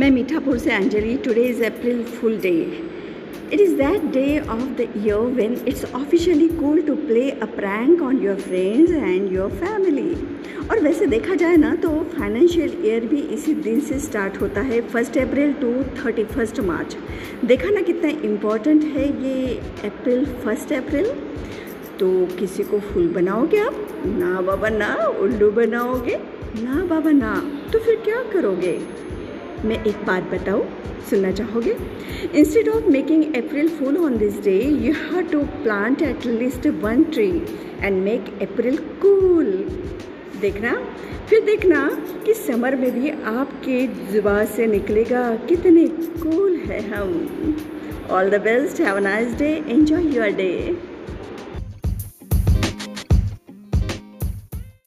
मैं मीठापुर से Anjali today is April fool day it is that day of the year when it's officially cool to play a prank on your friends and your family और वैसे देखा जाए ना तो financial year भी इसी दिन से स्टार्ट होता है first April to thirty first March देखा ना कितना इम्पोर्टेंट है ये अप्रैल फ़र्स्ट अप्रैल तो किसी को फूल बनाओगे आप? ना बाबा ना, उल्लू बनाओगे? ना बाबा ना तो फिर क्या करोगे? मैं एक बात बताऊँ, सुनना चाहोगे? Instead of making April fool on this day you have to plant at least one tree and make April cool देखना? फिर देखना कि समर में भी आपके जुबा से निकलेगा, कितने कूल है हम। All the best have nice day enjoy your day